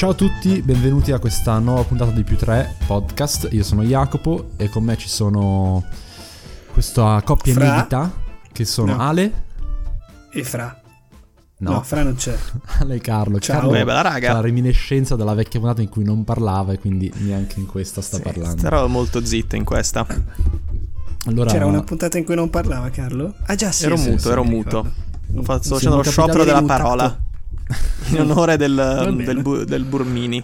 Ciao a tutti, benvenuti a questa nuova puntata di Più 3 podcast. Io sono Jacopo e con me ci sono questa coppia Fra? inedita che sono No. Ale. E Fra? No, No, Fra non c'è. Ale e Carlo. Ciao. Carlo Beh, bella raga. la reminiscenza della vecchia puntata in cui non parlava e quindi neanche in questa sta Sì, parlando. Starò molto zitto in questa. Allora, C'era una puntata in cui non parlava Carlo? Ah già sì. ero sì, muto, sì, ero muto. ricordo. Ho fatto, sto facendo lo sciopero della mutato. parola. In onore del, del, bu- del Burmini.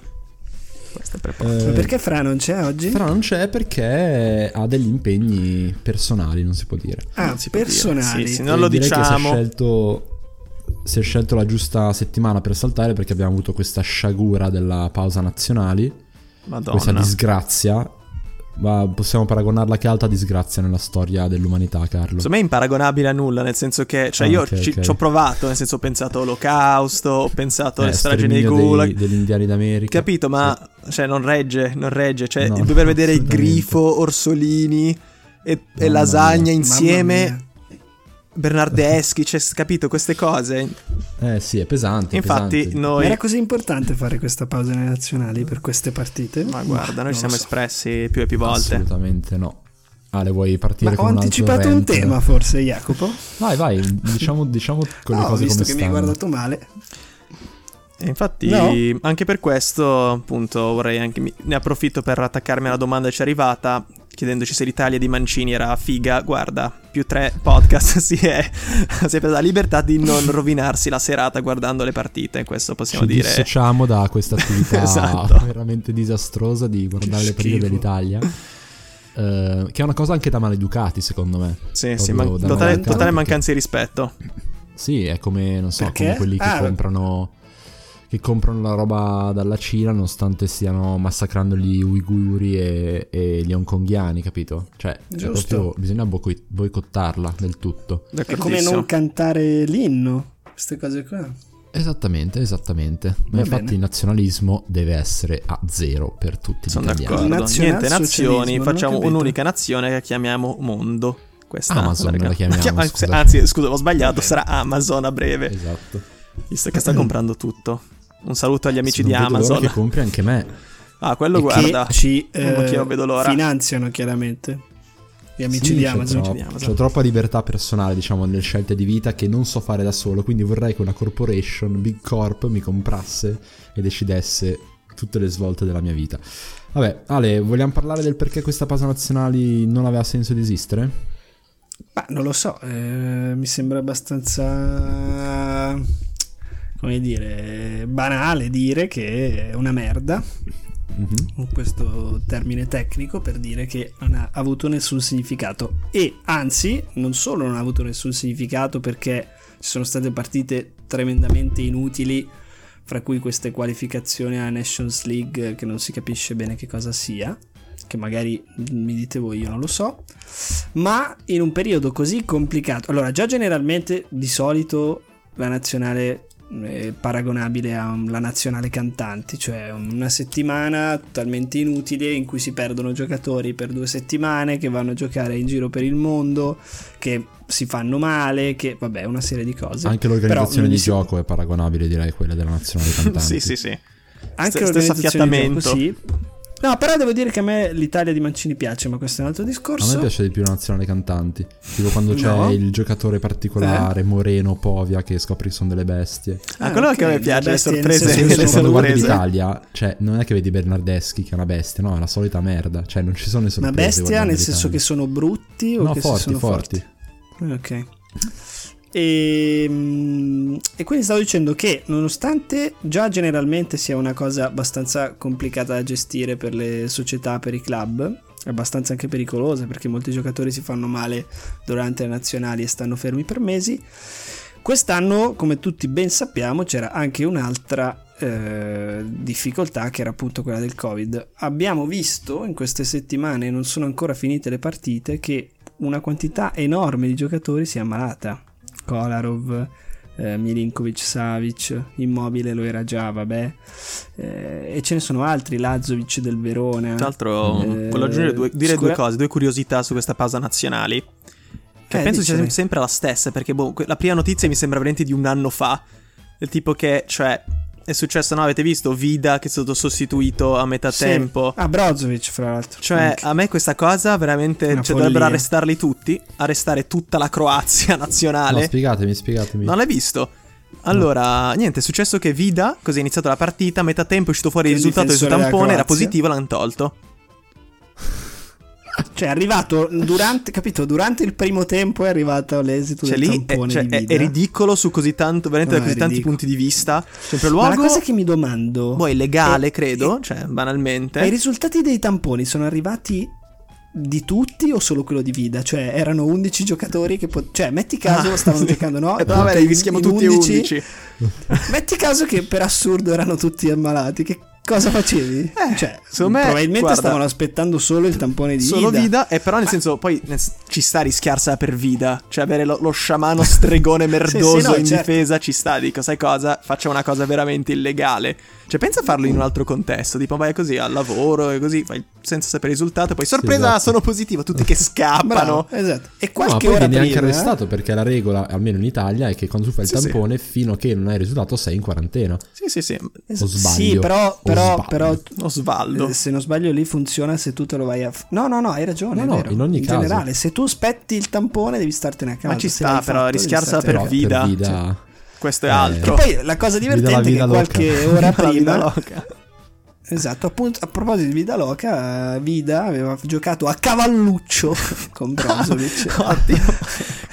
Preparato. eh, perché Fra non c'è oggi? Però non c'è perché ha degli impegni personali, non si può dire. ah, si può dire. personali. Sì, sì, E non lo direi che si è diciamo. scelto si è scelto la giusta settimana per saltare perché abbiamo avuto questa sciagura della pausa nazionali, questa Madonna. disgrazia. Ma possiamo paragonarla che alta disgrazia nella storia dell'umanità, Carlo. Secondo me è imparagonabile a nulla, nel senso che, cioè, Ah, io ok, ci, ok. ci ho provato, nel senso ho pensato all'olocausto, ho pensato alle Eh, stragi nei dei- gulag. degli indiani d'America. Capito, ma cioè, non regge, non regge. Cioè, No, il dover no, vedere assolutamente. grifo, orsolini e, e lasagna mia. insieme, Mamma mia. Bernardeschi, cioè, capito, queste cose. Eh sì, è pesante. è Infatti, pesante. Ma noi. era così importante fare questa pausa nelle nazionali per queste partite? Ma guarda, noi ci siamo so. espressi più e più volte. Assolutamente no. Ale, vuoi partire Ma con ho un altro anticipato un tema forse, Jacopo? Vai, vai, diciamo, diciamo quelle No, cose visto come che mi hai stanno. guardato male. E infatti, No? anche per questo, appunto, vorrei anche. mi- Ne approfitto per attaccarmi alla domanda che ci è arrivata. Chiedendoci se l'Italia di Mancini era figa, guarda, più tre podcast si è, si è presa la libertà di non rovinarsi la serata guardando le partite. Questo possiamo Ci dire. dissociamo da questa attività Esatto. veramente disastrosa di guardare Che le partite dell'Italia. Eh, che è una cosa anche da maleducati, secondo me. Sì, sì, man- totale, totale mancanza di rispetto. Sì, è come, non so, Perché? come quelli che Ah. comprano che comprano la roba dalla Cina nonostante stiano massacrando gli uiguri e, e gli hongkonghiani, capito? Cioè, è Giusto. proprio, bisogna boicot- boicottarla del tutto. È come non cantare l'inno. Queste cose qua. Esattamente, esattamente. Ma Va infatti bene. il nazionalismo deve essere a zero per tutti gli Sono italiani. d'accordo. Niente nazioni, facciamo un'unica nazione che chiamiamo mondo. Questa Amazon è la chiamiamo, Chiama- scusa. Anzi, scusa, ho sbagliato, sarà Amazon a breve, Esatto. visto che sta comprando tutto. Un saluto agli amici Non di vedo l'ora Amazon. che compri anche me. Ah, quello E guarda. che ci vedo l'ora. finanziano chiaramente. Gli amici Sì, di Amazon. troppo- di Amazon. C'ho troppa libertà personale, diciamo, nelle scelte di vita che non so fare da solo. Quindi vorrei che una corporation, big corp, mi comprasse e decidesse tutte le svolte della mia vita. Vabbè, Ale, vogliamo parlare del perché questa pausa nazionali non aveva senso di esistere? Ma non lo so, eh, mi sembra abbastanza, come dire, banale dire che è una merda, Mhm. con questo termine tecnico per dire che non ha avuto nessun significato. E anzi, non solo non ha avuto nessun significato perché ci sono state partite tremendamente inutili, fra cui queste qualificazioni alla Nations League che non si capisce bene che cosa sia, che magari mi dite voi, io non lo so, ma in un periodo così complicato. Allora, già generalmente di solito la nazionale paragonabile alla nazionale cantanti, cioè una settimana totalmente inutile in cui si perdono giocatori per due settimane che vanno a giocare in giro per il mondo, che si fanno male, che vabbè, una serie di cose. Anche l'organizzazione di si- gioco è paragonabile, direi, a quella della nazionale cantanti. sì, sì, sì. Anche St- l'organizzazione di gioco, sì. No, però devo dire che a me l'Italia di Mancini piace, ma questo è un altro A discorso. me piace di più la nazionale cantanti. Tipo quando c'è No. il giocatore particolare, Moreno, Povia, che scopri che sono delle bestie. Ah, Ah, quello ok, che a me piace, le sorprese. che le quando guardi l'Italia, cioè, non è che vedi Bernardeschi che è una bestia, no, è la solita merda. Cioè, non ci sono le Una sorprese. bestia guardando nel senso che sono brutti o No, che forti, sono forti. forti? Ok. E, mm, e quindi stavo dicendo che nonostante già generalmente sia una cosa abbastanza complicata da gestire per le società, per i club, abbastanza anche pericolosa perché molti giocatori si fanno male durante le nazionali e stanno fermi per mesi, quest'anno come tutti ben sappiamo c'era anche un'altra eh, difficoltà che era appunto quella del covid. Abbiamo visto in queste settimane, non sono ancora finite le partite, che una quantità enorme di giocatori si è ammalata. Kolarov, eh, Milinkovic, Savic, Immobile lo era già, vabbè. Eh, e ce ne sono altri, Lazovic del Verona. Tra l'altro, Eh, voglio aggiungere due, dire sicura- due cose, due curiosità su questa pausa nazionali. Che Eh, penso sia dicene. sempre la stessa, perché boh, la prima notizia mi sembra veramente di un anno fa. Del tipo che, cioè, è successo, no, avete visto Vida che è stato sostituito a metà Sì. tempo. Ah, Brozovic, fra l'altro. Cioè, Anche. a me questa cosa veramente. Una Cioè, dovrebbero follia. arrestarli tutti. Arrestare tutta la Croazia No, nazionale. spiegatemi, spiegatemi. non l'hai visto? Allora, niente, è successo che Vida, così è iniziata la partita, a metà tempo è uscito fuori il Che risultato del suo tampone, era positivo, l'hanno tolto. Cioè, è arrivato durante, capito? Durante il primo tempo è arrivato l'esito Cioè, del lì è, cioè, è- è ridicolo su così tanto, veramente No, da così tanti punti di vista. Sempre Ma la luogo. cosa che mi domando... Boh, è legale, è- credo, cioè, banalmente. I risultati dei tamponi sono arrivati di tutti o solo quello di Vida? Cioè, erano 11 giocatori che... po- cioè, metti caso Ah, stavano sì. giocando, no? Eh, vabbè, in- rischiamo in tutti e 11. 11. Metti caso che per assurdo erano tutti ammalati. Che cosa facevi? Eh, cioè, secondo me, probabilmente guarda, stavano aspettando solo il tampone di Solo Vida. Vida, e però nel senso, poi ci sta rischiarsela per Vida. Cioè, avere lo, lo sciamano stregone merdoso sì, no, in certo. difesa ci sta. Dico, sai cosa? Faccia una cosa veramente illegale. Cioè, pensa a farlo in un altro contesto. Tipo, vai così al lavoro e così, vai senza sapere il risultato. Poi, sorpresa, esatto. sono positivo. Tutti che scappano. Bravo, esatto. E No, qualche poi ora viene prima... anche arrestato perché la regola, almeno in Italia, è che quando tu fai il Sì, sì. tampone, fino a che non hai il risultato, sei in quarantena. Sì, sì, sì. O sbaglio? Sì, però, O però, sbaglio? però Osvaldo. eh, se non sbaglio lì funziona se tu te lo vai a... No, no, no, hai ragione. No, no, in ogni caso. generale, se tu aspetti il tampone devi startene a casa. Ma ci sta, però, fatto, rischiarsela per a Vida. Per vida. Questo è Eh. altro. casa. Poi la cosa divertente è che vida loca. qualche ora prima... loca. Esatto, appunto, a proposito di Vida Loca, Vida aveva giocato a cavalluccio con Brozovic. Oddio.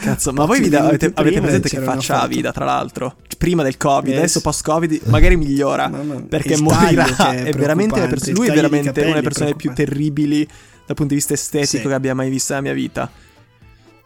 Cazzo, ma voi Vida, avete, avete presente che faccia ha fatto- Vida, tra l'altro? Prima del Covid, Yes. adesso post-Covid, magari migliora. Mamma mia. Perché morirà. è È veramente la preoccupante, pers- il lui è veramente una delle persone più terribili dal punto di vista estetico Sì. che abbia mai visto nella mia vita.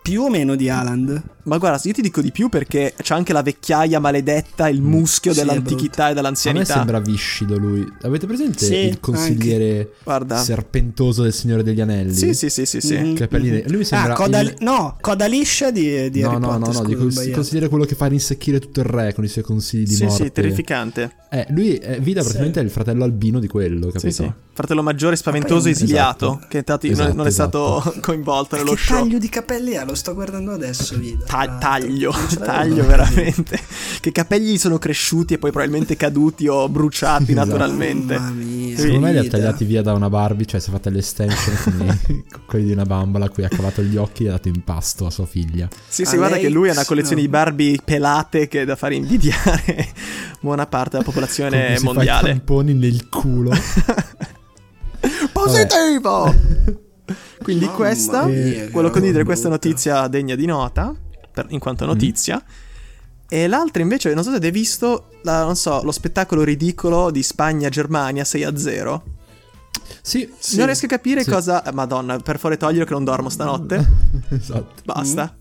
Più o meno di Haaland. Ma guarda, io ti dico di più perché c'ha anche la vecchiaia maledetta, il muschio Sì, è dell'antichità e A me dell'anzianità. sembra viscido lui. Avete presente Sì, il consigliere serpentoso del Signore degli Anelli? Sì, sì, sì, sì, sì. Mhm. Capelli neri. Lui mi sembra ah, coda, il- no, coda liscia di, di no, Harry no, Potter. no, no, scusa, dico il consigliere quello che fa rinsecchire tutto il re con i suoi consigli di Sì, morte. sì, terrificante. Eh, lui è Vida praticamente è il fratello albino di quello, capito? Sì, sì. Fratello maggiore spaventoso esiliato, Esatto. che infatti non- Esatto, non è stato esatto. coinvolto nello che show. taglio di capelli ha? Lo sto guardando adesso, Vida. Ta- Ah, taglio, taglio veramente. che capelli sono cresciuti e poi probabilmente caduti o bruciati Esatto. naturalmente. Mamma mia. Secondo me li ha tagliati via da una Barbie, cioè si è fatta l'estension con quelli di una bambola a cui ha cavato gli occhi e ha dato in pasto a sua figlia. Sì, sì, A guarda lei- che lui ha una collezione no. di Barbie pelate che è da fare invidiare buona parte della Con popolazione cui si fa i mondiale. tamponi nel culo. Positivo! Quindi Mamma questa, mia, che volevo condividere questa notizia degna di nota, per- in Mm. quanto notizia. E l'altra invece, non so se avete visto, la- non so, lo spettacolo ridicolo di Spagna-Germania 6-0. sì, Non riesco a capire Sì. cosa... eh, Madonna, per favore toglilo che non dormo stanotte. esatto. Basta.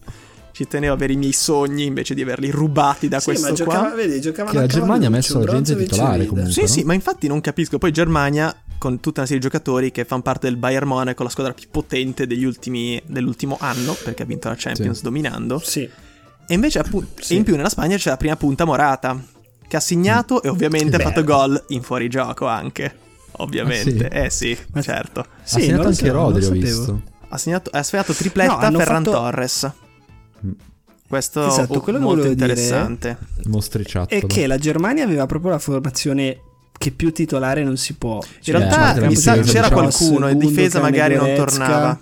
Ci tenevo a avere i miei sogni invece di averli rubati da Sì, ma questo giocava, qua. vedi, giocavano Che la Germania ha messo la gente titolare comunque. Sì, no? sì, ma infatti non capisco. Poi Germania, con tutta una serie di giocatori che fanno parte del Bayern Monaco, la squadra più potente degli ultimi, dell'ultimo anno, perché ha vinto la Champions Sì. dominando. Sì. E invece, appu- Sì. e in più nella Spagna c'è la prima punta Morata, che ha segnato e ovviamente ha Bello. fatto gol in fuorigioco anche. Ovviamente, Ah, eh sì, Ma- certo. Ha Sì, segnato anche Rodri, ho visto. Ha, segnato, ha sfiorato tripletta No, Ferran fatto- Torres. Mm. Questo Esatto, oh, quello molto volevo dire- interessante. Mostriciattolo. E che la Germania aveva proprio la formazione che più titolare non si può. In Cioè, realtà mi sa difesa, c'era diciamo, qualcuno, in difesa magari non tornava.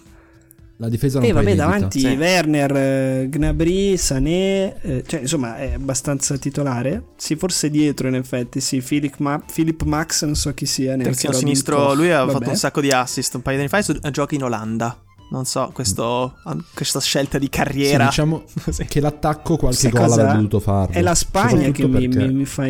La difesa non E vabbè, proibita. davanti Sì. Werner, eh, Gnabry, Sané, eh, cioè insomma è abbastanza titolare. Sì, forse dietro in effetti, sì, Philip, Ma- Philip Max, non so chi sia. neanche Terzino sinistro, lui aveva Vabbè. fatto un sacco di assist un paio di anni fa e su- gioca in Olanda. Non so, questo, questa scelta di Sì, carriera. diciamo Sì. che l'attacco qualche Sai gol avrebbe dovuto farlo. È la Spagna che mi, mi- mi fa...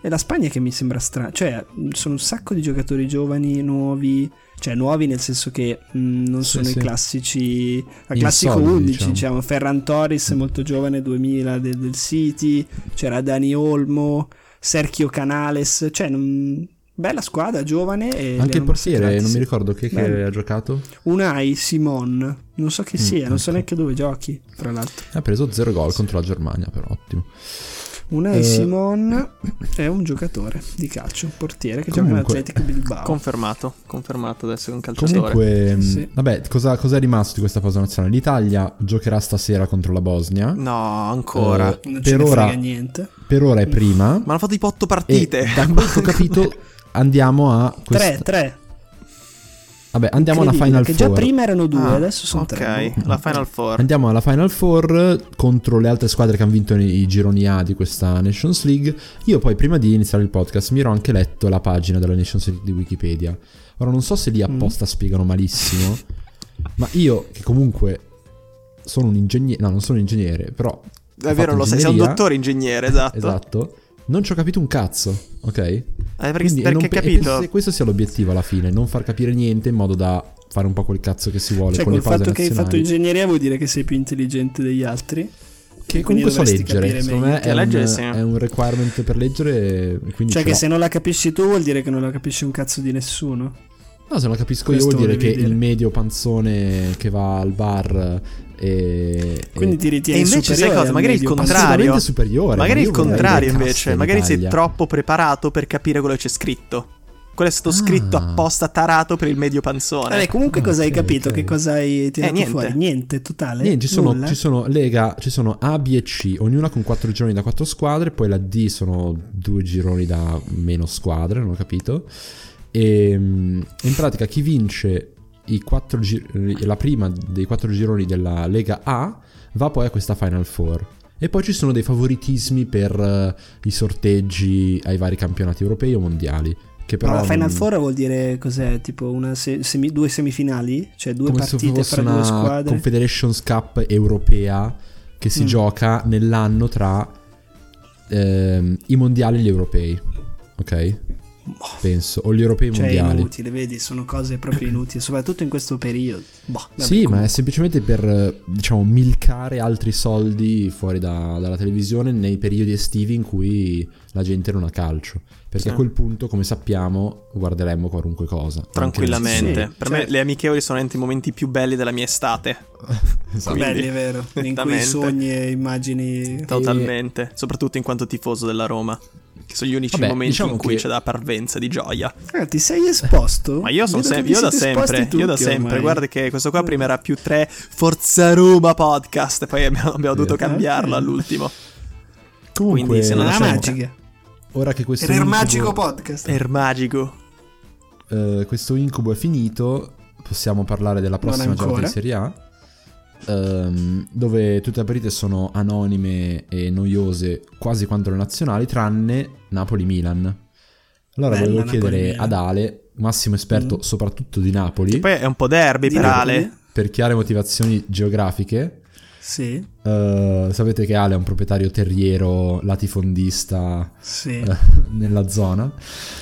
È la Spagna che mi sembra strana. Cioè, sono un sacco di giocatori giovani, nuovi. Cioè, nuovi nel senso che mh, non Sì, sono sì. i classici. La classico soldi, 11, diciamo. diciamo. Ferran Torres, molto giovane, 2000 del, del City. C'era Dani Olmo, Sergio Canales. Cioè, non- bella squadra, giovane. E Anche il portiere, non sì. mi ricordo che Bello. ha giocato. Unai Simon. Non so chi Mm, sia, non so neanche dove giochi, tra l'altro. Ha preso zero gol contro la Germania, però ottimo. Unai Eh, Simon è un giocatore di calcio, un portiere che gioca Comunque- in Athletic Bilbao. Confermato, confermato ad essere un calciatore. Comunque, mh, Sì. vabbè, cosa, cosa è rimasto di questa pausa nazionale? L'Italia giocherà stasera contro la Bosnia. No, ancora. Eh, non ce per ne ora- frega niente. Per ora è prima. Ma hanno fatto tipo 8 E partite. da quanto ho capito andiamo a questa- 3, 3. Vabbè, andiamo alla Final Che già Four. prima erano due, Ah, adesso sono ok, tre. la Final Four. Andiamo alla Final Four contro le altre squadre che hanno vinto i gironi A di questa Nations League. Io poi prima di iniziare il podcast mi ero anche letto la pagina della Nations League di Wikipedia. Ora non so se lì apposta spiegano malissimo, ma io che comunque sono un ingegnere, no non sono un ingegnere, però... È vero, lo sai, sei un dottore ingegnere, esatto. Esatto. Non ci ho capito un cazzo, ok? Eh, perché Quindi, e perché non e capito? penso che questo sia l'obiettivo alla fine, non far capire niente in modo da fare un po' quel cazzo che si vuole Cioè, con le col pause fatto che hai fatto nazionali. ingegneria vuol dire che sei più intelligente degli altri. Che E comunque so leggere, capire secondo meglio. me è un, Leggere, sì. è un requirement per leggere e quindi Cioè, ce che l'ho. se non la capisci tu vuol dire che non la capisce un cazzo di nessuno. No, se non la capisco io Questo vuol dire che dire. il medio panzone che va al bar e... Quindi ti ritieni E invece sai superiore cosa? Magari il contrario. Superiore. Magari ma il contrario invece, in magari sei troppo preparato per capire quello che c'è scritto. Quello è stato scritto Ah. apposta tarato per il medio panzone. Vabbè, comunque Ah, cosa hai ok, capito? ok. Che cosa hai tirato Eh, niente. fuori? Niente, totale. Niente, ci sono, ci sono Lega, ci sono A, B e C, ognuna con quattro gironi da quattro squadre, poi la D sono due gironi da meno squadre, non ho capito. E mm, in pratica chi vince gir- la prima dei quattro gironi della Lega A va poi a questa Final Four. E poi ci sono dei favoritismi per eh, i sorteggi ai vari campionati europei o mondiali. Che però Ma la Final Four vuol dire cos'è? Tipo una se- semi- due semifinali? Cioè due come partite fra due una squadre? Confederations Cup europea che si Mm. gioca nell'anno tra ehm, i mondiali e gli europei. Ok? Penso. O gli europei e Cioè, è mondiali. inutile, vedi, sono cose proprio inutili, soprattutto in questo periodo. Boh, vabbè, Sì, ma è semplicemente per, diciamo, milcare altri soldi fuori da- dalla televisione nei periodi estivi in cui la gente non ha calcio. Perché Sì. a quel punto, come sappiamo, guarderemmo qualunque cosa. Tranquillamente. Sì, per cioè- me le amichevoli sono i momenti più belli della mia estate. Esatto. quindi- Belli, è vero. In cui sogni e immagini. Totalmente. Soprattutto in quanto tifoso della Roma. Che sono gli unici Vabbè, momenti diciamo in cui che- c'è da parvenza di gioia. Ah, ti sei esposto? Ma io, che sem- io da sempre, io da sempre. ormai. Guarda che questo qua prima era più 3 Forza Roma podcast. Poi abbiamo, abbiamo dovuto Ah, cambiarlo ok. all'ultimo. Comunque, Quindi se non lasciamo- magica. ora che questo Era il incubo- magico podcast. È magico. eh, questo incubo è finito, possiamo parlare della prossima giornata di Serie A. ehm, dove tutte le partite sono anonime e noiose quasi quanto le nazionali, tranne Napoli-Milan. Allora Bella volevo chiedere Napoli-Milan. ad Ale, massimo esperto Mm. soprattutto di Napoli, Che poi è un po' derby per? Ale. per chiare motivazioni geografiche. Sì, eh, sapete che Ale è un proprietario terriero latifondista sì. eh, nella zona.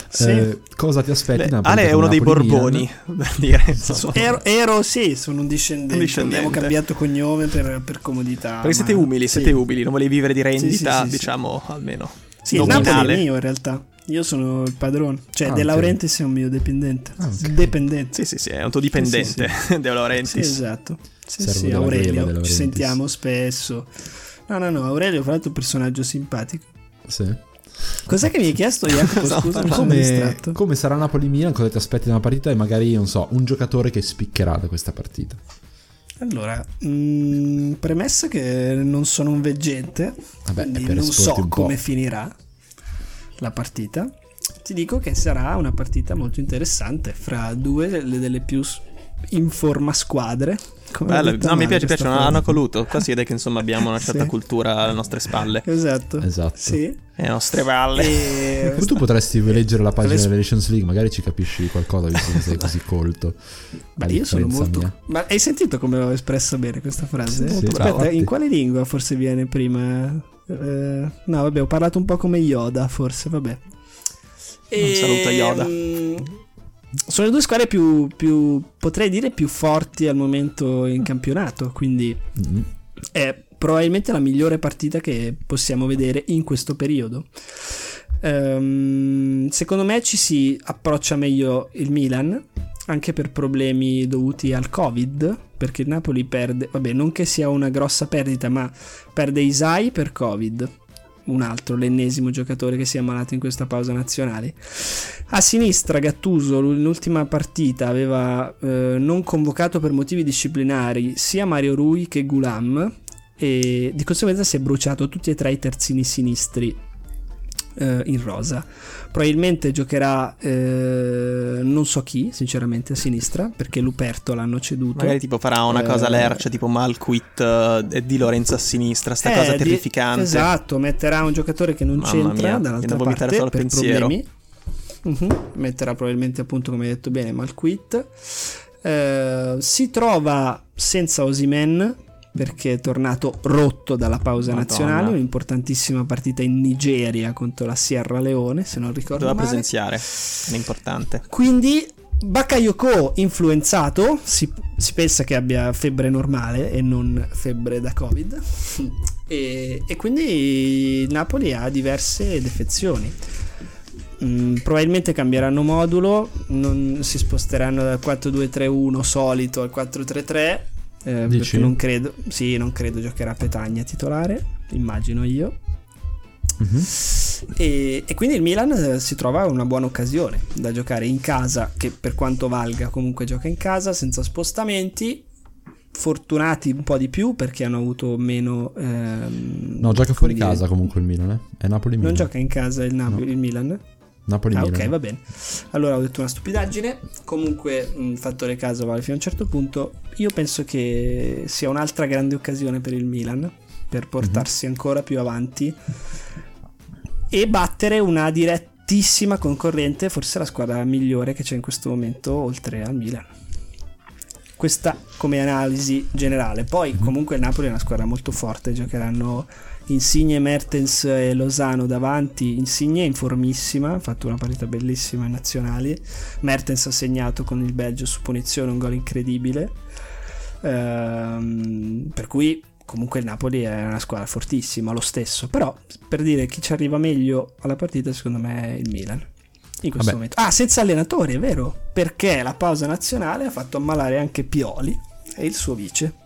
Sì. Eh, cosa ti aspetti? Una Ale è uno dei? Borboni, per dire. insomma. Ero, ero, sì, sono un discendente. Un discendente. Abbiamo cambiato cognome per, per comodità. Perché siete ma- umili, sì. siete umili, non volevi vivere di rendita, Sì, sì, sì, sì. diciamo, almeno. Sì, il Napoli nominale. è mio in realtà. Io sono il padrone. Cioè, Ah, De. Laurentiis è un mio dipendente. Ah, ok. Dipendente. Sì, sì, sì, è un tuo dipendente, De Laurentiis. Sì, esatto. Sì, sì, Aurelio. Ci sentiamo spesso. No, no, no, Aurelio, fra l'altro, è un personaggio simpatico. Sì. Cos'è che mi hai chiesto, Jacopo? No, Scusa, sono Come, come sarà Napoli-Milan? Cosa ti aspetti da una partita? E magari, non so, un giocatore che spiccherà da questa partita. Allora, mh, premessa che non sono un veggente, Vabbè, non so come finirà la partita. Ti dico che sarà una partita molto interessante fra due delle, più in forma squadre. Bello, no, mi male piace, piace, questa hanno coluto. Qua si vede che insomma abbiamo una certa Sì. cultura alle nostre spalle, Esatto. Esatto. Sì. e alle nostre palle. E... Tu potresti leggere la pagina della Nations League, magari ci capisci qualcosa visto che sei così colto. Ma io sono molto. mia. Ma hai sentito come l'ho espressa bene questa frase? Sì, molto Aspetta, bravo. in quale lingua forse viene prima? Eh, no, vabbè, ho parlato un po' come Yoda, forse, vabbè. Un saluto a Yoda. Sono le due squadre più, più, potrei dire, più forti al momento in campionato, quindi Mm. è probabilmente la migliore partita che possiamo vedere in questo periodo. Ehm, secondo me ci si approccia meglio il Milan, anche per problemi dovuti al Covid, perché il Napoli perde, vabbè, non che sia una grossa perdita, ma perde Isai per Covid. Un altro, l'ennesimo giocatore che si è ammalato in questa pausa nazionale. A sinistra Gattuso nell'ultima partita aveva eh, non convocato per motivi disciplinari sia Mario Rui che Gulam e di conseguenza si è bruciato tutti e tre i terzini sinistri eh, in rosa. Probabilmente giocherà eh, non so chi, sinceramente, a sinistra, perché Luperto l'hanno ceduto. Magari tipo farà una cosa Eh, lercia, tipo Malquit eh, e di Lorenzo a sinistra, sta cosa Eh, di- terrificante. esatto, metterà un giocatore che non Mamma c'entra mia, dall'altra parte solo per pensiero. problemi. Mhm, Metterà probabilmente appunto come hai detto bene Malquit. Eh, si trova senza Osimen perché è tornato rotto dalla pausa Madonna. nazionale, un'importantissima partita in Nigeria contro la Sierra Leone, se non ricordo Doveva male. presenziare, è importante. Quindi Bakayoko influenzato, si, si pensa che abbia febbre normale e non febbre da Covid. E, e quindi Napoli ha diverse defezioni. Mm, probabilmente cambieranno modulo, non si sposteranno dal 4-2-3-1 solito al 4-3-3. Eh, Dici? non credo, sì, non credo giocherà Petagna titolare, immagino io. Mhm. E, e quindi il Milan eh, si trova una buona occasione da giocare in casa, che per quanto valga comunque gioca in casa, senza spostamenti. Fortunati un po' di più perché hanno avuto meno... ehm, No, gioca fuori dire- casa comunque il Milan, eh? È Napoli-Milan. Non gioca in casa il, Napoli, No. il Milan? Ah, Napoli-Milan. ok, va bene. Allora ho detto una stupidaggine. Comunque, mh, fattore caso vale fino a un certo punto. Io penso che sia un'altra grande occasione per il Milan per portarsi ancora più avanti e battere una direttissima concorrente, forse la squadra migliore che c'è in questo momento, oltre al Milan. Questa come analisi generale. Poi, comunque, il Napoli è una squadra molto forte. Giocheranno Insigne, Mertens e Lozano davanti. Insigne è in formissima, ha fatto una partita bellissima ai nazionali. Mertens ha segnato con il Belgio su punizione un gol incredibile. Ehm, per cui comunque il Napoli è una squadra fortissima lo stesso. Però per dire chi ci arriva meglio alla partita, secondo me è il Milan. In questo Vabbè. momento. Ah, senza allenatore, è vero. Perché la pausa nazionale ha fatto ammalare anche Pioli e il suo vice.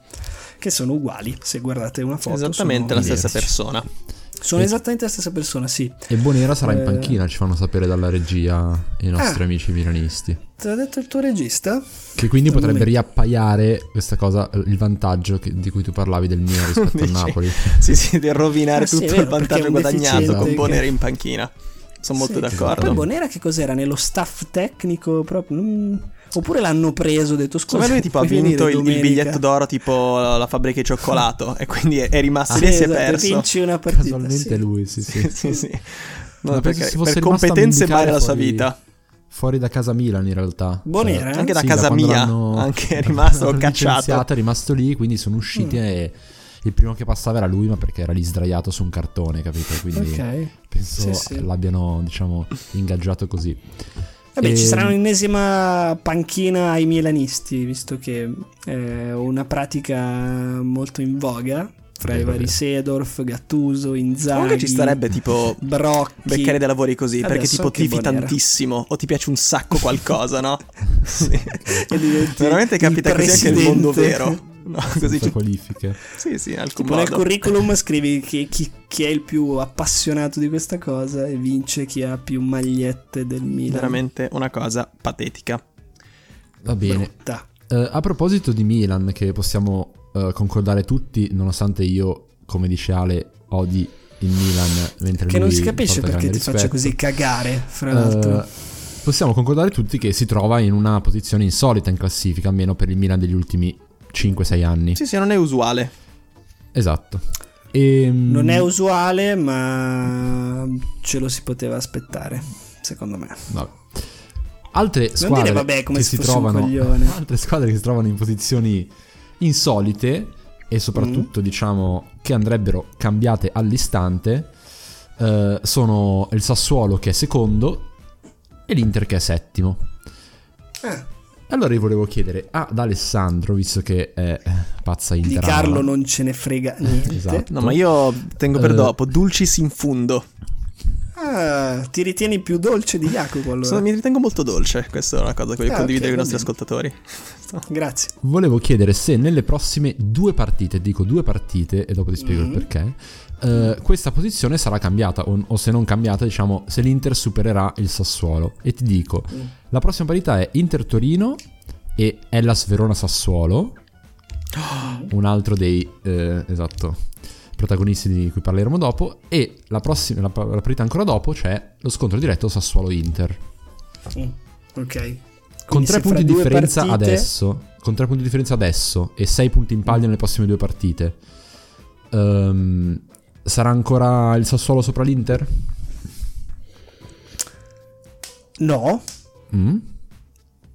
Che sono uguali, se guardate una foto. Esattamente la stessa persona. Sono esattamente la stessa persona, sì. E Bonera sarà in Eh. panchina, ci fanno sapere dalla regia i nostri Ah. amici milanisti. Te l'ha detto il tuo regista? Che quindi potrebbe momento. riappaiare questa cosa, il vantaggio che- di cui tu parlavi del Milan rispetto al Dici? Napoli. Sì, sì, di rovinare Ah, sì, tutto il vero, perché vantaggio guadagnato con che- Bonera in panchina. Sono molto Sì. d'accordo. Poi Bonera che cos'era? Nello staff tecnico proprio? Non- Oppure l'hanno preso, ho detto scusa. Me lui tipo ha vinto il, il domenica?" biglietto d'oro tipo la fabbrica di cioccolato e quindi è, è rimasto Ah, lì e sì, si è esatto, perso. vinci una partita. Casualmente sì. lui, sì, sì. sì, sì. No, Ma penso perché per competenze vale la sua vita. Fuori da casa Milan in realtà. Bonera, Eh, eh? Anche da sì, casa quando mia, l'hanno- anche è rimasto l'hanno cacciato. è rimasto lì, quindi sono usciti Mm. e il primo che passava era lui, ma perché era lì sdraiato su un cartone, capito? Quindi Ok. penso Sì, sì. l'abbiano, diciamo, ingaggiato così. Vabbè, ci Ehm, sarà un'ennesima panchina ai milanisti, visto che è una pratica molto in voga fra i vari. Sedorf, Gattuso, Inzaghi. Comunque ci starebbe tipo Brocchi. beccare dei lavori così, perché Adesso tipo tifi tantissimo o ti piace un sacco qualcosa, no? Sì. E Veramente capita così anche nel mondo vero. No, così Senza ci- qualifiche. Sì, sì, alcun Tipo nel curriculum scrivi chi, chi- chi è il più appassionato di questa cosa e vince chi ha più magliette del Milan. Veramente una cosa patetica. Va bene. Brutta. Eh, a proposito di Milan, che possiamo eh, concordare tutti, nonostante io, come dice Ale, odi il Milan, mentre Che lui non si capisce perché ti faccia rispetto. così cagare, fra l'altro. possiamo concordare tutti che si trova in una posizione insolita in classifica, almeno per il Milan degli ultimi 5-6 anni. Sì, sì, non è usuale. Esatto. E, Non è usuale, ma ce lo si poteva aspettare, secondo me. vabbè. Altre squadre dire vabbè come che si trovano altre squadre che si trovano in posizioni insolite e soprattutto Mm. diciamo che andrebbero cambiate all'istante eh, sono il Sassuolo che è secondo e l'Inter che è settimo. Eh, Allora io volevo chiedere ad Alessandro, visto che è eh, pazza di Inter. Carlo non ce ne frega niente. Esatto. No, ma io tengo per Eh. dopo. Dulcis in fundo. Ah, ti ritieni più dolce di Jacopo allora? Sono- mi ritengo molto dolce, questa è una cosa che voglio Ah, condividere ok, con i nostri ascoltatori. Grazie. Volevo chiedere se nelle prossime due partite, dico due partite e dopo ti spiego Mm. il perché, eh, questa posizione sarà cambiata o, o se non cambiata, diciamo, se l'Inter supererà il Sassuolo. E ti dico, Mm. la prossima parità è Inter-Torino e Hellas Verona-Sassuolo, un altro dei, eh, esatto, protagonisti di cui parleremo dopo, e la prossima, la, la parità ancora dopo c'è lo scontro diretto Sassuolo-Inter. Mm, Ok. Con tre punti di differenza partite- adesso, con tre punti di differenza adesso e sei punti in palio nelle prossime due partite, ehm, sarà ancora il Sassuolo sopra l'Inter? No, Mm?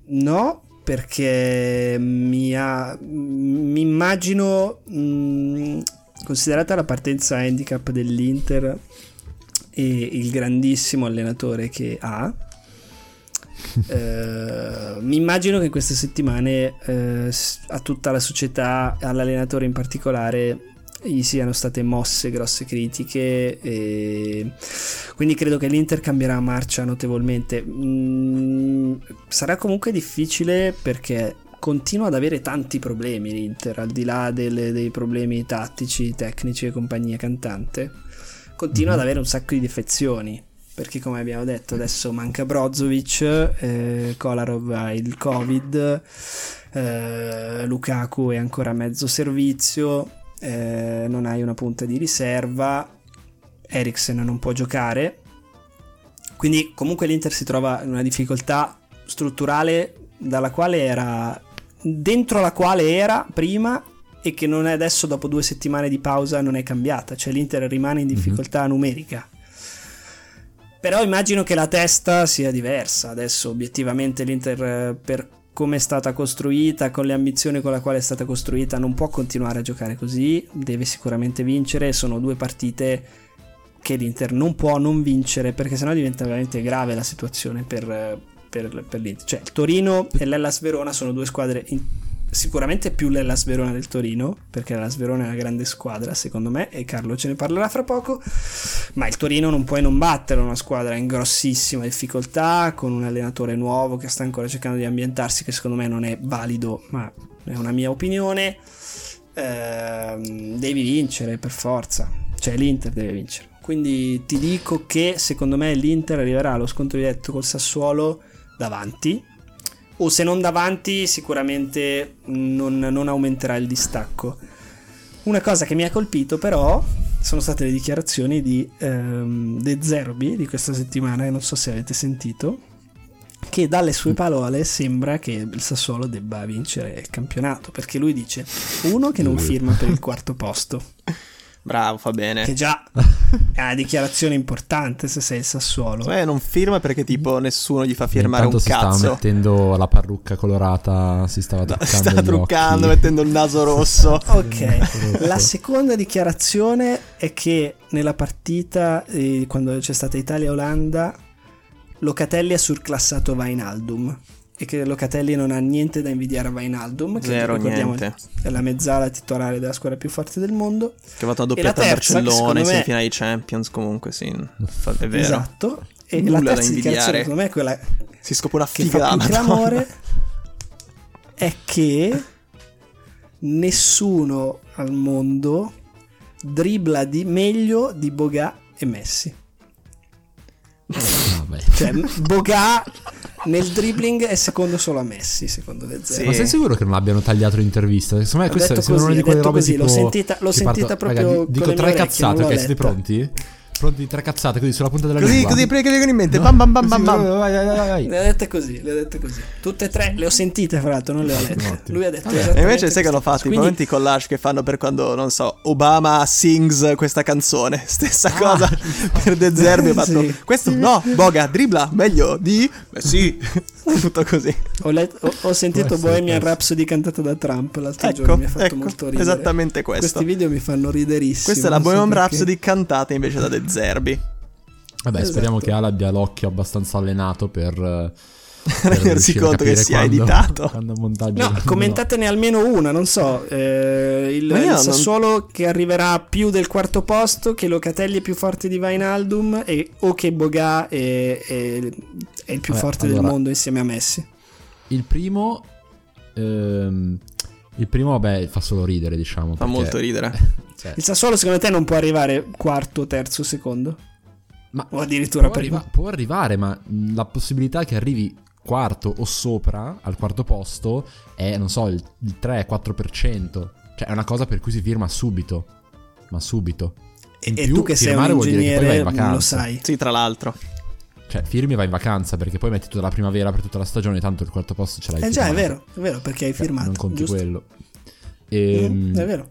no, perché mi, ha- mi immagino, mh, considerata la partenza handicap dell'Inter e il grandissimo allenatore che ha, eh, mi immagino che in queste settimane eh, a tutta la società, all'allenatore in particolare, gli siano state mosse grosse critiche e quindi credo che l'Inter cambierà marcia notevolmente. Mm, sarà comunque difficile perché continua ad avere tanti problemi l'Inter, al di là delle- dei problemi tattici, tecnici e compagnia cantante. Continua ad avere un sacco di defezioni. Perché come abbiamo detto adesso manca Brozovic, eh, Kolarov ha il Covid, eh, Lukaku è ancora a mezzo servizio, eh, non hai una punta di riserva, Eriksen non può giocare. Quindi comunque l'Inter si trova in una difficoltà strutturale dalla quale era dentro la quale era prima e che non è adesso dopo due settimane di pausa non è cambiata, cioè l'Inter rimane in difficoltà numerica. Però immagino che la testa sia diversa. Adesso obiettivamente l'Inter eh, per come è stata costruita, con le ambizioni con la quale è stata costruita, non può continuare a giocare così, deve sicuramente vincere, sono due partite che l'Inter non può non vincere perché sennò diventa veramente grave la situazione per, per- per l'Inter. Cioè il Torino e l'Ellas Verona sono due squadre in- sicuramente più l'Ellas Verona del Torino perché l'Ellas Verona è una grande squadra secondo me e Carlo ce ne parlerà fra poco ma il Torino non puoi non battere una squadra in grossissima difficoltà con un allenatore nuovo che sta ancora cercando di ambientarsi che secondo me non è valido ma è una mia opinione. Ehm, devi vincere per forza. Cioè l'Inter deve vincere. Quindi ti dico che secondo me l'Inter arriverà allo scontro diretto col Sassuolo davanti o se non davanti sicuramente non, non aumenterà il distacco. Una cosa che mi ha colpito però sono state le dichiarazioni di ehm, De Zerbi di questa settimana, che non so se avete sentito, che dalle sue parole sembra che il Sassuolo debba vincere il campionato, perché lui dice uno che non firma per il quarto posto, Bravo, fa bene. che già è una dichiarazione importante se sei il Sassuolo. Eh, non firma perché tipo nessuno gli fa firmare Intanto un si stava cazzo. mettendo la parrucca colorata, si stava truccando si sta gli truccando, occhi. mettendo il naso rosso. Ok, la seconda dichiarazione è che nella partita, eh, quando c'è stata Italia-Olanda, Locatelli ha surclassato Vainaldum e che Locatelli non ha niente da invidiare a Vainaldum, che Zero, ricordiamo niente. è la mezzala titolare della squadra più forte del mondo. Che ha fatto a terza, che Barcellona in me- semifinale di Champions, comunque sì, è vero. Esatto. E Nulla la da terza dichiarazione, invidiare. secondo me, è quella Si scopre una che figa fa più clamore è che nessuno al mondo dribbla di meglio di Boga e Messi. Vabbè. Cioè, Boga nel dribbling è secondo solo a Messi, secondo De Zerbi. Sì. Ma sei sicuro che non abbiano tagliato l'intervista? Secondo me Ho questa sembra una di quelle robe così, tipo... l'ho sentita- l'ho sentita proprio Raga, di- con dico tre orecchie, cazzate, ok? Siete letta. Pronti? Pronti tre cazzate così sulla punta della Così, lingua? così, prega che vengono in mente. Bam bam bam bam Così, bam. vai, vai, vai, vai. Le ho dette così, le ho dette così. Tutte e tre le ho sentite, fra l'altro, non le ho lette. Ottimo. Lui ha detto E invece sai che hanno questa fatto i cosa. momenti collage che fanno per quando, non so, Obama sings questa canzone. Stessa cosa per De Zerbi. ha fatto Sì. questo no, Boga, dribbla meglio di... Beh sì, tutto così. Ho, let- ho- ho sentito Bohemian. Rhapsody cantata da Trump l'altro Ecco, giorno, mi ha fatto ecco, molto ridere. esattamente questo. Questi video mi fanno riderissimo. Questa è la Bohemian. Rhapsody cantata invece da De Zerbi. Vabbè, Esatto. speriamo che Ala abbia l'occhio abbastanza allenato per, eh, per rendersi conto che sia quando- editato. Quando montaggio No, no. commentatene almeno una, non so. eh, il, il non- Sassuolo che arriverà più del quarto posto, che Locatelli è più forte di Vainaldum e, o che Boga è, è- è il più Vabbè, forte del allora- mondo insieme a Messi. Il primo... ehm, il primo, vabbè, fa solo ridere, diciamo. Fa perché- molto ridere. cioè, Il Sassuolo secondo te non può arrivare quarto, terzo, secondo? ma O addirittura può, arriva- può arrivare, ma la possibilità che arrivi quarto o sopra, al quarto posto, è, non so, il, il 3-4%. Cioè, è una cosa per cui si firma subito. Ma subito. E, In e più, tu che sei un firmare vuol dire che poi vai in ingegnere lo sai. Sì, tra l'altro. Cioè, firmi e vai in vacanza perché poi metti tutta la primavera per tutta la stagione, tanto il quarto posto ce l'hai Eh già, è vero, è vero perché hai Cioè, firmato. Non conti giusto? quello. Ehm, Mm, è vero.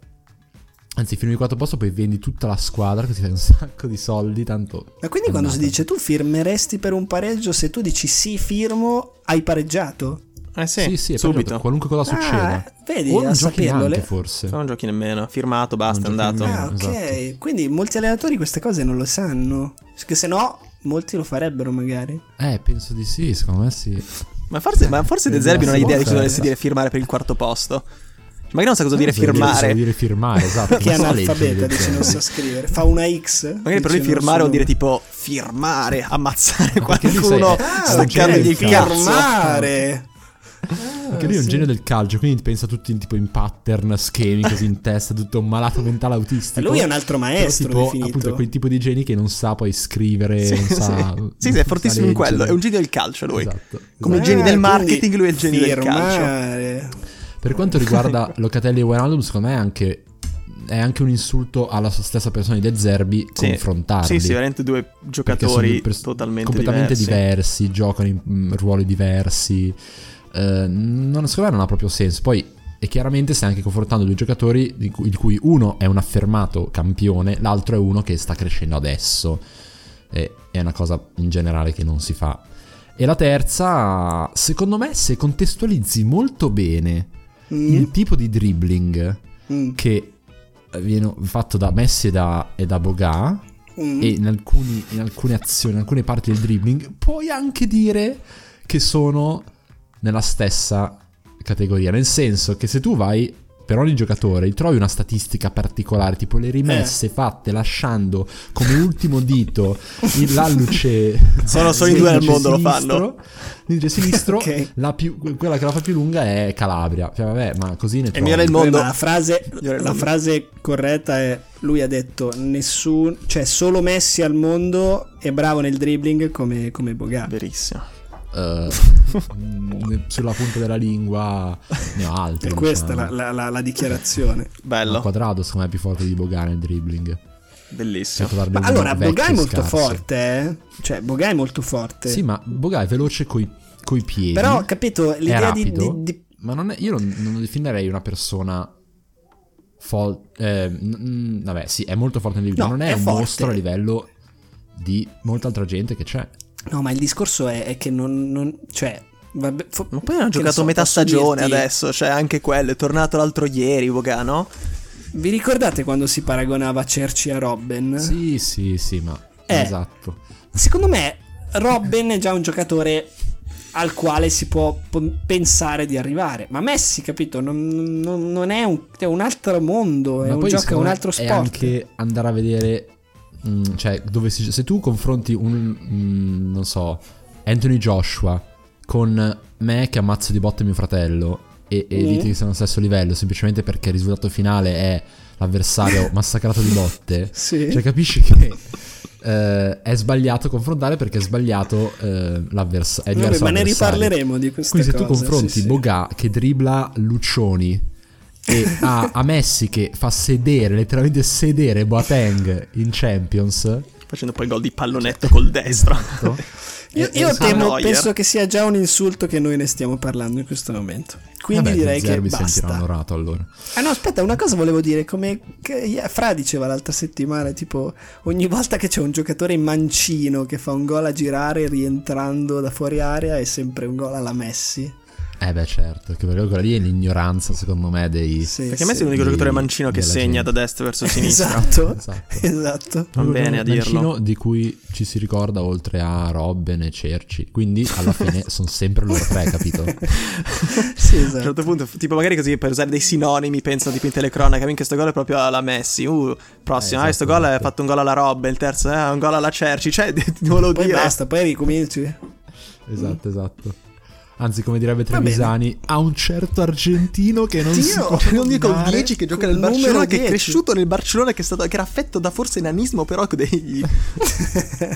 Anzi, firmi il quarto posto, poi vendi tutta la squadra, così fai un sacco di soldi, tanto... Ma quindi quando si andata. dice tu firmeresti per un pareggio, se tu dici sì, firmo, hai pareggiato? Eh sì, Sì, sì, è subito. qualunque cosa succeda. Ah, vedi, o non giochi saperlo, neanche, le- forse. Se non giochi nemmeno. Firmato, basta, è andato. nemmeno. Ah, ok. esatto. Quindi molti allenatori queste cose non lo sanno. Perché se no, molti lo farebbero magari. Eh, penso di sì, secondo me sì. Ma forse, ma forse De Zerbi non ha idea di cosa dovesse dire firmare per il quarto posto. Magari non sa cosa dire Cosa vuol firmare. Vuol dire firmare, esatto. Che è non sa analfabeta, dice non sa scrivere. Fa una X. Magari per lui non firmare vuol dire tipo firmare, ammazzare perché qualcuno, Ah, staccandogli il ok, cazzo. firmare. Perché lui è un genio del calcio, quindi pensa tutti in, tipo in pattern, schemi così in testa, tutto un malato mentale autistico. Lui è un altro Però, maestro tipo, definito. appunto, è quel tipo di geni che non sa poi scrivere, Sì, non sì. sa... Sì, sì, è fortissimo in quello. È un genio del calcio lui. Esatto. Come esatto. i geni del Ah, marketing, lui è il genio del calcio. Per quanto riguarda Locatelli e Wijnaldum, secondo me è anche, è anche un insulto alla stessa persona di De Zerbi Sì. confrontarli. Sì, sì, veramente due giocatori due pers- totalmente completamente diversi. diversi. giocano in mm, ruoli diversi. Eh, non, secondo me non ha proprio senso. Poi, e chiaramente stai anche confrontando due giocatori di cui, di cui uno è un affermato campione, l'altro è uno che sta crescendo adesso. E è una cosa in generale che non si fa. E la terza, secondo me, se contestualizzi molto bene Mm, il tipo di dribbling mm, che viene fatto da Messi e da, e da Boga mm. e in, alcuni- in alcune azioni, in alcune parti del dribbling, puoi anche dire che sono nella stessa categoria. Nel senso che se tu vai per ogni giocatore, trovi una statistica particolare, tipo le rimesse fatte lasciando come ultimo dito il- l'alluce. Sono solo sì, due al mondo, lo sinistro. fanno. L'indice sinistro, Ok. la più- quella che la fa più lunga è Calabria. Cioè, vabbè, ma così ne trovi. il mondo. ma la frase, la frase corretta è: Lui ha detto, nessun, cioè solo Messi al mondo è bravo nel dribbling come, come Boga. Verissimo. Eh, sulla punta della lingua ne ho altri. E questa è diciamo. la, la- la- dichiarazione. Bello, Ma Quadrado secondo me è più forte di Boga nel dribbling. bellissimo. Cioè, Ma allora, vecchio Boga è molto scarso. forte, eh? Cioè, Boga è molto forte. Sì, ma Boga è veloce coi, coi piedi. Però, ho capito, l'idea di, rapido, di- di- Ma non è- io non, non lo definirei una persona. fol- eh, n- n- vabbè, sì, è molto forte nel dribbling, No, ma non è, è un forte. mostro a livello di molta altra gente che c'è. No, ma il discorso è, è che non... non- cioè... Vabbè, fo- Ma poi hanno giocato so, metà stagione dirti- adesso, cioè anche quello, è tornato l'altro ieri, Boga, no? Vi ricordate quando si paragonava Cerci a Robben? Sì, sì, sì, ma. Eh. Esatto. Secondo me Robben è già un giocatore al quale si può p- pensare di arrivare. Ma Messi, capito, non, non- non è, un, è un altro mondo, è Ma un poi gioco, è un altro È sport. anche andare a vedere. Mm, cioè, dove si, se tu confronti un. mm, non so. Anthony Joshua con me che ammazzo di botte mio fratello. E, e Mm. dite che siano allo stesso livello. Semplicemente perché il risultato finale è l'avversario massacrato di botte. Sì. Cioè, capisci che. eh, è sbagliato confrontare perché è sbagliato eh, l'avversario. Ma ne riparleremo di questa Quindi se tu confronti sì, sì. Boga che dribbla Lucioni e a, a Messi che fa sedere, letteralmente sedere Boateng in Champions, Facendo poi il gol di pallonetto col destro. esatto, Io, io temo, Neuer. penso che sia già un insulto che noi ne stiamo parlando in questo momento. Quindi Vabbè, direi De che Zerbi basta. sentirà onorato allora. Ah no, aspetta, una cosa volevo dire, come che- Fra diceva l'altra settimana, tipo ogni volta che c'è un giocatore mancino che fa un gol a girare rientrando da fuori area è sempre un gol alla Messi. Eh beh certo, che perché quella lì è l'ignoranza secondo me dei... Sì, Perché a me sì. sei l'unico giocatore mancino che segna gente. da destra verso sinistra. Esatto, Esatto. esatto. Va bene a dirlo. Mancino di cui ci si ricorda oltre a Robben e Cerci. Quindi alla fine sono sempre loro tre, capito? Sì, A un esatto. certo punto, tipo magari così per usare dei sinonimi, pensano tipo in telecronaca, minchia sto gol è proprio alla Messi, uh, prossimo, Eh, ah, sto esatto, gol ha esatto. fatto un gol alla Robbe, il terzo è un gol alla Cerci, cioè, ti volevo Poi dire... basta, poi ricominci. Esatto, esatto. Anzi, come direbbe Trevisani, ha un certo argentino che non si Dio, può c'è un dico nominare. 10 che gioca nel Barcellona, che è 10. cresciuto nel Barcellona, che, è stato, che era affetto da forse nanismo, però dei...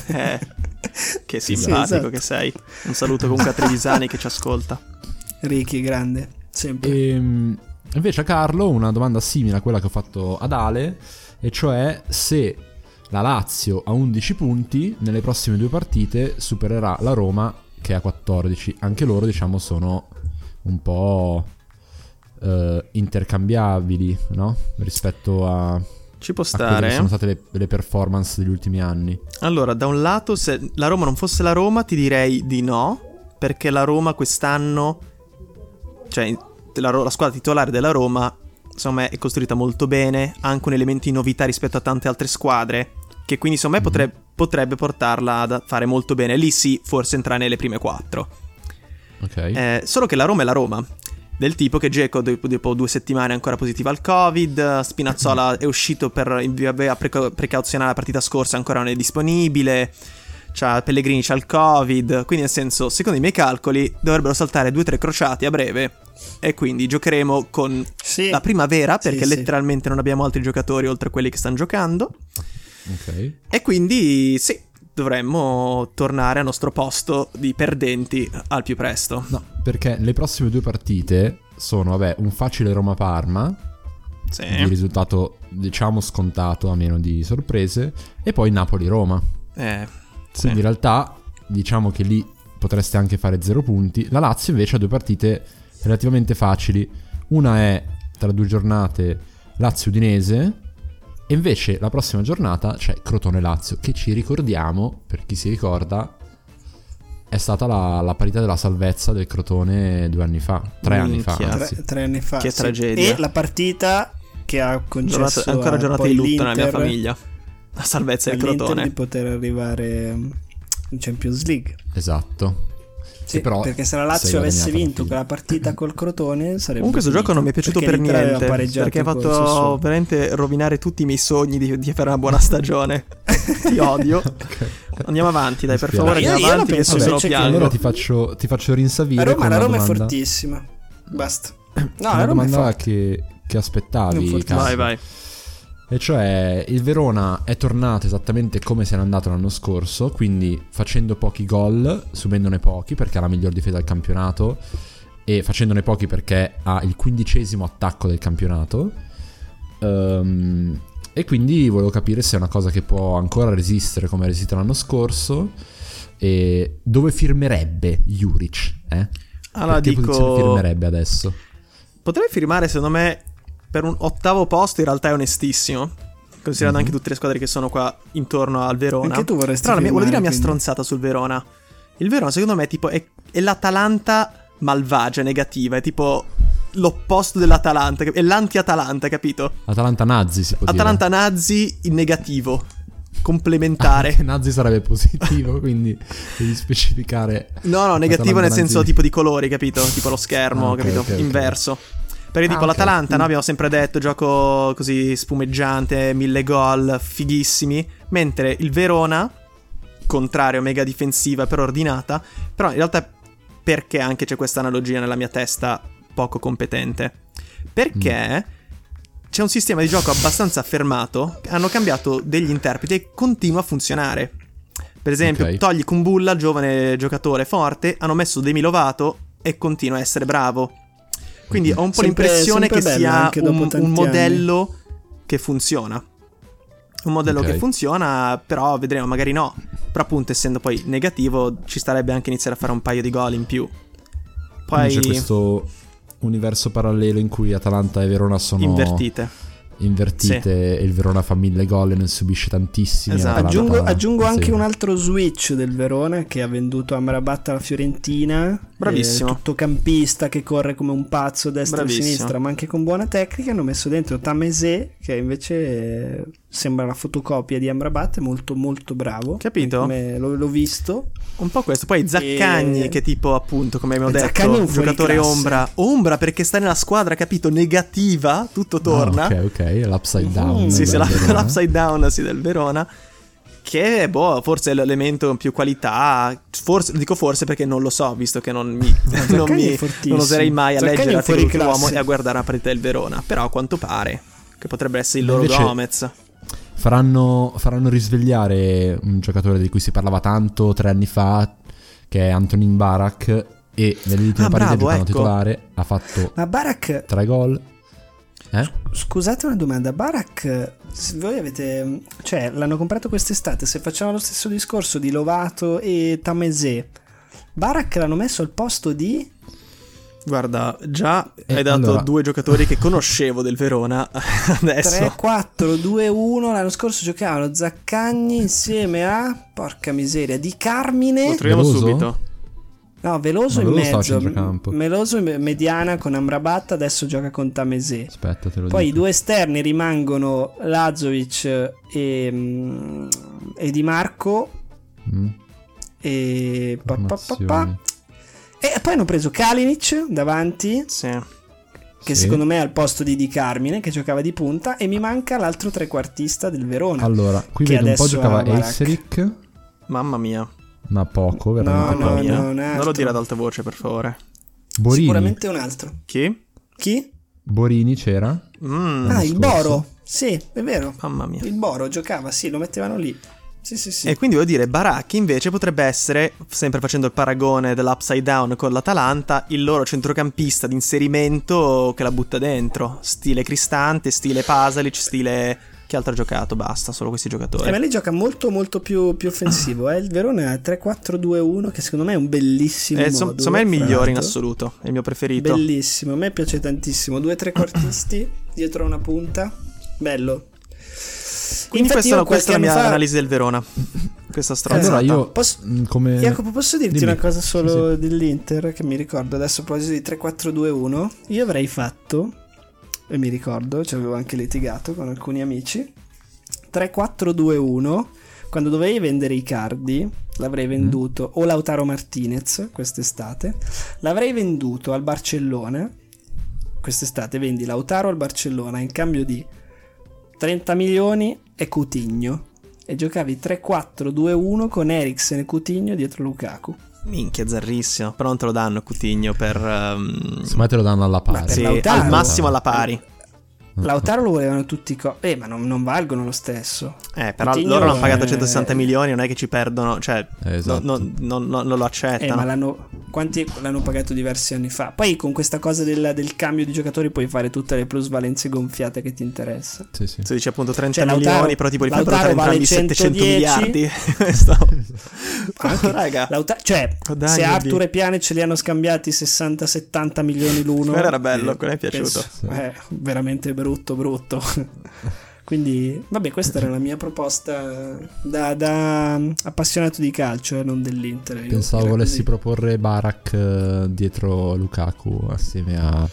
eh, che simpatico esatto. che sei. Un saluto comunque a Trevisani che ci ascolta. Ricky, grande. Sempre. Ehm, invece a Carlo una domanda simile a quella che ho fatto ad Ale, e cioè se la Lazio a 11 punti nelle prossime due partite supererà la Roma che ha 14. Anche loro diciamo sono un po' eh, intercambiabili, no? Rispetto a, Ci può stare. che sono state le, le performance degli ultimi anni. Allora, da un lato, se la Roma non fosse la Roma, ti direi di no, perché la Roma quest'anno, cioè la, la squadra titolare della Roma, secondo me è costruita molto bene, ha anche un elemento di novità rispetto a tante altre squadre, che quindi secondo me potre- potrebbe portarla a fare molto bene. Lì sì, forse entrare nelle prime quattro. Ok? Eh, solo che la Roma è la Roma. Del tipo che Geco dopo, dopo due settimane è ancora positiva al Covid, Spinazzola è uscito per in via preca- precauzionale la partita scorsa, ancora non è disponibile. C'ha Pellegrini c'ha il Covid. Quindi, nel senso, secondo i miei calcoli, dovrebbero saltare due o tre crociati a breve. E quindi giocheremo con Sì. la primavera, Sì, perché sì. letteralmente non abbiamo altri giocatori oltre a quelli che stanno giocando. Ok. E quindi, sì, dovremmo tornare al nostro posto di perdenti al più presto. No, perché le prossime due partite sono, vabbè, un facile Roma-Parma, Sì. di risultato diciamo scontato a meno di sorprese, e poi Napoli-Roma. Eh, sì. Quindi in realtà diciamo che lì potreste anche fare zero punti. La Lazio invece ha due partite relativamente facili. Una è tra due giornate Lazio-Udinese e invece la prossima giornata c'è Crotone-Lazio che ci ricordiamo, per chi si ricorda, è stata la, la parità della salvezza del Crotone due anni fa, tre anni fa. Minchia. anzi. tre, tre anni fa. Che sì. tragedia. E la partita che ha concesso Giornata- ancora a giornate poi di lutto nella mia famiglia. La salvezza del Crotone. di poter arrivare in Champions League. Esatto. Sì, perché se la Lazio avesse vinto quella partita col Crotone sarebbe Comunque questo gioco non mi è piaciuto per niente. Perché ha fatto veramente rovinare tutti i miei sogni di, di fare una buona stagione. Ti odio. Andiamo avanti, dai, per favore, Io- andiamo io avanti, che penso invece che-. Allora ti faccio, ti faccio rinsavire La Roma, la Roma è fortissima. Basta. No, una la Roma è domanda forte. che, che aspettavi. Vai, vai. E cioè il Verona è tornato esattamente come se n'è andato l'anno scorso, quindi facendo pochi gol, subendone pochi perché ha la miglior difesa del campionato e facendone pochi perché ha il quindicesimo attacco del campionato. Ehm, e quindi volevo capire se è una cosa che può ancora resistere come ha resistito l'anno scorso e dove firmerebbe Juric, eh? Allora Che posizione dico... firmerebbe adesso? Potrebbe firmare, secondo me, per un ottavo posto in realtà è onestissimo. Considerando Mhm. anche tutte le squadre che sono qua intorno al Verona. Anche tu vorresti Però la mia, volevo dire la mia stronzata sul Verona. Il Verona, secondo me, tipo, è, è l'Atalanta malvagia, negativa. È tipo l'opposto dell'Atalanta. È l'anti-Atalanta, capito? Atalanta Nazi si può Atalanta Nazi in negativo. Complementare. dire. Nazi sarebbe positivo, quindi devi specificare No, no, negativo Atalanta nel senso Nazi. tipo di colori, capito? Tipo lo schermo, Ah, ok, capito? ok, ok. Inverso. Perché tipo Ah, l'Atalanta, no, abbiamo sempre detto, gioco così spumeggiante, mille gol, fighissimi. Mentre il Verona, contrario, mega difensiva, però ordinata. Però in realtà perché anche c'è questa analogia nella mia testa poco competente? Perché c'è un sistema di gioco abbastanza affermato, hanno cambiato degli interpreti e continua a funzionare. Per esempio, Ok. togli Kumbulla, giovane giocatore forte, hanno messo Demi Lovato e continua a essere bravo. Quindi ho un po' Sempre- l'impressione sempre che bello, sia anche dopo un, tanti un modello che funziona. Un modello Ok. che funziona, però vedremo, magari no. Però appunto, essendo poi negativo, ci starebbe anche iniziare a fare un paio di gol in più. Poi Quindi c'è questo universo parallelo in cui Atalanta e Verona sono invertite. Invertite e il Verona fa mille gol e non subisce tantissimi. Esatto. Aggiungo, aggiungo anche sì. un altro switch del Verona che ha venduto Amrabat alla Fiorentina. Bravissimo. Eh, tuttocampista che corre come un pazzo destra e Bravissimo. sinistra, ma anche con buona tecnica. Hanno messo dentro Tamese, che invece eh, sembra la fotocopia di Amrabat, è molto molto bravo. Capito? Come l'ho, l'ho visto. Un po' questo. Poi Zaccagni, E- che tipo, appunto, come abbiamo detto, Zaccagni è un giocatore ombra. Ombra perché sta nella squadra, capito? Negativa, tutto torna. Ah, ok, ok, l'upside down. Mm. Sì, sì, la- l'upside down sì, del Verona. Che boh, forse è l'elemento più qualità. Forse, dico forse perché non lo so, visto che non mi. non, mi non oserei mai a Zaccagni leggere l'articolo fuoriclasse. dell'uomo e a guardare la partita del Verona. Però a quanto pare che potrebbe essere il loro invece- Gomez. Faranno, faranno risvegliare un giocatore di cui si parlava tanto tre anni fa, che è Antonin Barak, e nelle ultime Ah, partite bravo, ecco. titolare ha fatto Ma Barak, tre gol. Eh? scusate una domanda, Barak, voi avete, cioè l'hanno comprato quest'estate, se facciamo lo stesso discorso di Lovato e Tamese, Barak l'hanno messo al posto di... Guarda, già Eh, hai dato allora- due giocatori che conoscevo del Verona. Adesso 3, 4, 2, 1. L'anno scorso giocavano Zaccagni insieme a. Porca miseria, di lo Carmine. troviamo Veloso? subito. No, Veloso Ma in mezzo. Veloso in mediana con Amrabat. Adesso gioca con Tamese. Aspetta, te lo Poi i dico. due esterni rimangono Lazovic e, mm, e Di Marco. Mm, E, pa, pa, pa. E poi hanno preso Kalinic davanti. Sì. Che Sì. secondo me è al posto di Di Carmine, che giocava di punta. E mi manca l'altro trequartista del Verona. Allora, qui Che vedo un po' giocava. Esseric, Mamma mia. ma poco, veramente No, no, no, un non lo dire ad alta voce, per favore. Borini, Sicuramente un altro. Chi? Chi? Borini c'era? Mm, ah, il scorso. Boro. Sì, è vero. mamma mia. Il Boro giocava, sì, lo mettevano lì. Sì, sì, sì. E quindi voglio dire, Baracchi invece potrebbe essere, sempre facendo il paragone dell'upside down con l'Atalanta, il loro centrocampista di inserimento che la butta dentro. Stile Cristante, stile Pasalic, stile... Che altro ha giocato? Basta, solo questi E ma giocatori. lei gioca molto molto più, più offensivo. Eh? Il Verona ha 3-4-2-1 che secondo me è un bellissimo Eh, modulo, Insomma è il migliore in assoluto, è il mio preferito. Bellissimo, a me piace tantissimo. Due trequartisti dietro una punta. Bello. Quindi Infatti questa, questa è la mia fa- analisi del Verona. Questa stronzata. Allora io, Posso- mm, come... Jacopo, posso dirti Dimmi. una cosa solo Sì, dell'Inter che mi ricordo adesso a proposito di 3-4-2-1? Io avrei fatto, e mi ricordo, ci avevo anche litigato con alcuni amici, 3-4-2-1, quando dovevi vendere i cardi, l'avrei Mm. venduto, o Lautaro Martinez quest'estate, l'avrei venduto al Barcellona, quest'estate vendi Lautaro al Barcellona in cambio di 30 milioni e Coutinho. E giocavi 3-4-2-1 con Eriksen e Coutinho dietro Lukaku. Minchia, zarrissimo. Però non te lo danno Coutinho per... ehm, Secondo me te lo danno alla pari. sì, al massimo alla pari. Lautaro lo volevano tutti co- Eh, ma non, non valgono lo stesso. Eh, però Coutinho loro hanno pagato 160 milioni, non è che ci perdono, cioè, Eh, esatto. no- no- no- no- non lo Eh, accettano. ma l'hanno, quanti l'hanno pagato diversi anni fa. Poi con questa cosa del, del cambio di giocatori puoi fare tutte le plusvalenze gonfiate che ti interessa. Sì, sì. Si dice appunto 30 Cioè, Lautaro- milioni, però tipo li fai Lautaro portare entrambi vale 700 110. miliardi. Questo. Anche- Raga, Lauta- cioè, Oh, dai, se Arthur Dio. e Piane ce li hanno scambiati 60-70 milioni l'uno. Quello era bello, eh, quello mi è piaciuto. penso- eh, veramente brutto, brutto. Quindi, vabbè, questa era la mia proposta da, da appassionato di calcio, eh, non dell'Inter. Pensavo volessi così. proporre Barak eh, dietro Lukaku assieme a...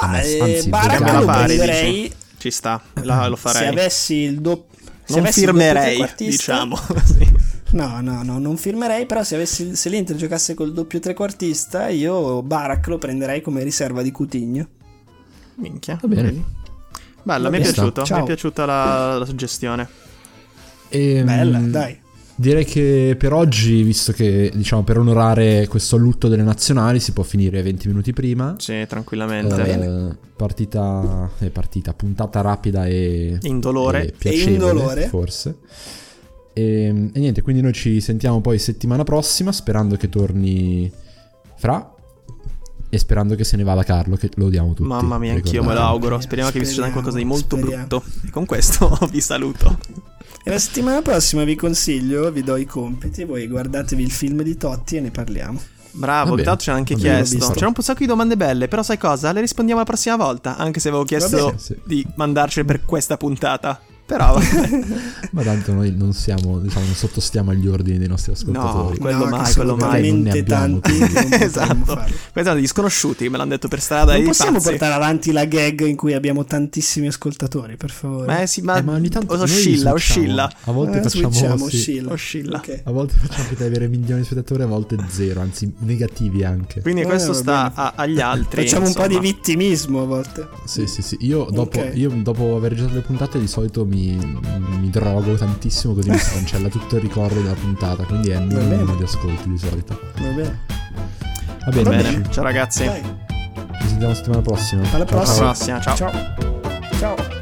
Ma eh, Anzi, Barak lo prenderei Ci sta, la- lo farei. se avessi il doppio. non il firmerei, trequartista- diciamo. Sì. No, no, no, non firmerei, però se, avessi, se l'Inter giocasse col doppio trequartista, io Barak lo prenderei come riserva di Coutinho. Minchia. Va bene. Bella, mi è piaciuto, mi è piaciuta la, la suggestione. E, Bella, mm, dai. Direi che per oggi, visto che diciamo per onorare questo lutto delle nazionali, si può finire 20 minuti prima. Sì, tranquillamente. Eh, partita, eh, partita, puntata rapida e, Indolore. e piacevole, indolore. forse. E, e niente, quindi noi ci sentiamo poi settimana prossima, sperando che torni Fra e sperando che se ne vada Carlo, che lo odiamo tutti. Mamma mia, anch'io me lo auguro. Speriamo che vi succeda Speriamo, qualcosa di molto speriamo. brutto. E con questo vi saluto. E la settimana prossima vi consiglio, vi do i compiti, voi guardatevi il film di Totti e ne parliamo. Bravo, Va che tanto bene, ci hanno anche chiesto. C'erano un sacco di domande belle, però sai cosa? Le rispondiamo la prossima volta, anche se avevo chiesto bene, sì. di mandarcele per questa puntata. Però Ma tanto noi non siamo, diciamo, non sottostiamo agli ordini dei nostri ascoltatori. No, quello No, mai, quello mai. Non ne abbiamo, tanti. esatto. Questi sono degli sconosciuti che me l'hanno detto per strada Non possiamo pazzi. portare avanti la gag in cui abbiamo tantissimi ascoltatori, per favore. Ma eh sì, ma, Eh, ma ogni tanto oscilla, oscilla. A volte Eh, facciamo sì, oscilla. Oscilla. Ok. A volte facciamo di avere milioni di spettatori, a volte zero, anzi negativi anche. Quindi Eh, questo sta a- agli altri. Facciamo un po' di insomma. vittimismo a volte. Sì, sì, sì. Io dopo, Ok. io dopo aver registrato le puntate di solito mi, mi drogo tantissimo così mi si cancella tutto il ricordo della puntata. Quindi è minimo di ascolti di solito. Va bene. Va bene, Va Bene, ciao ragazzi. Dai, Ci sentiamo settimana prossima. alla prossima. prossima, ciao. Ciao. Ciao.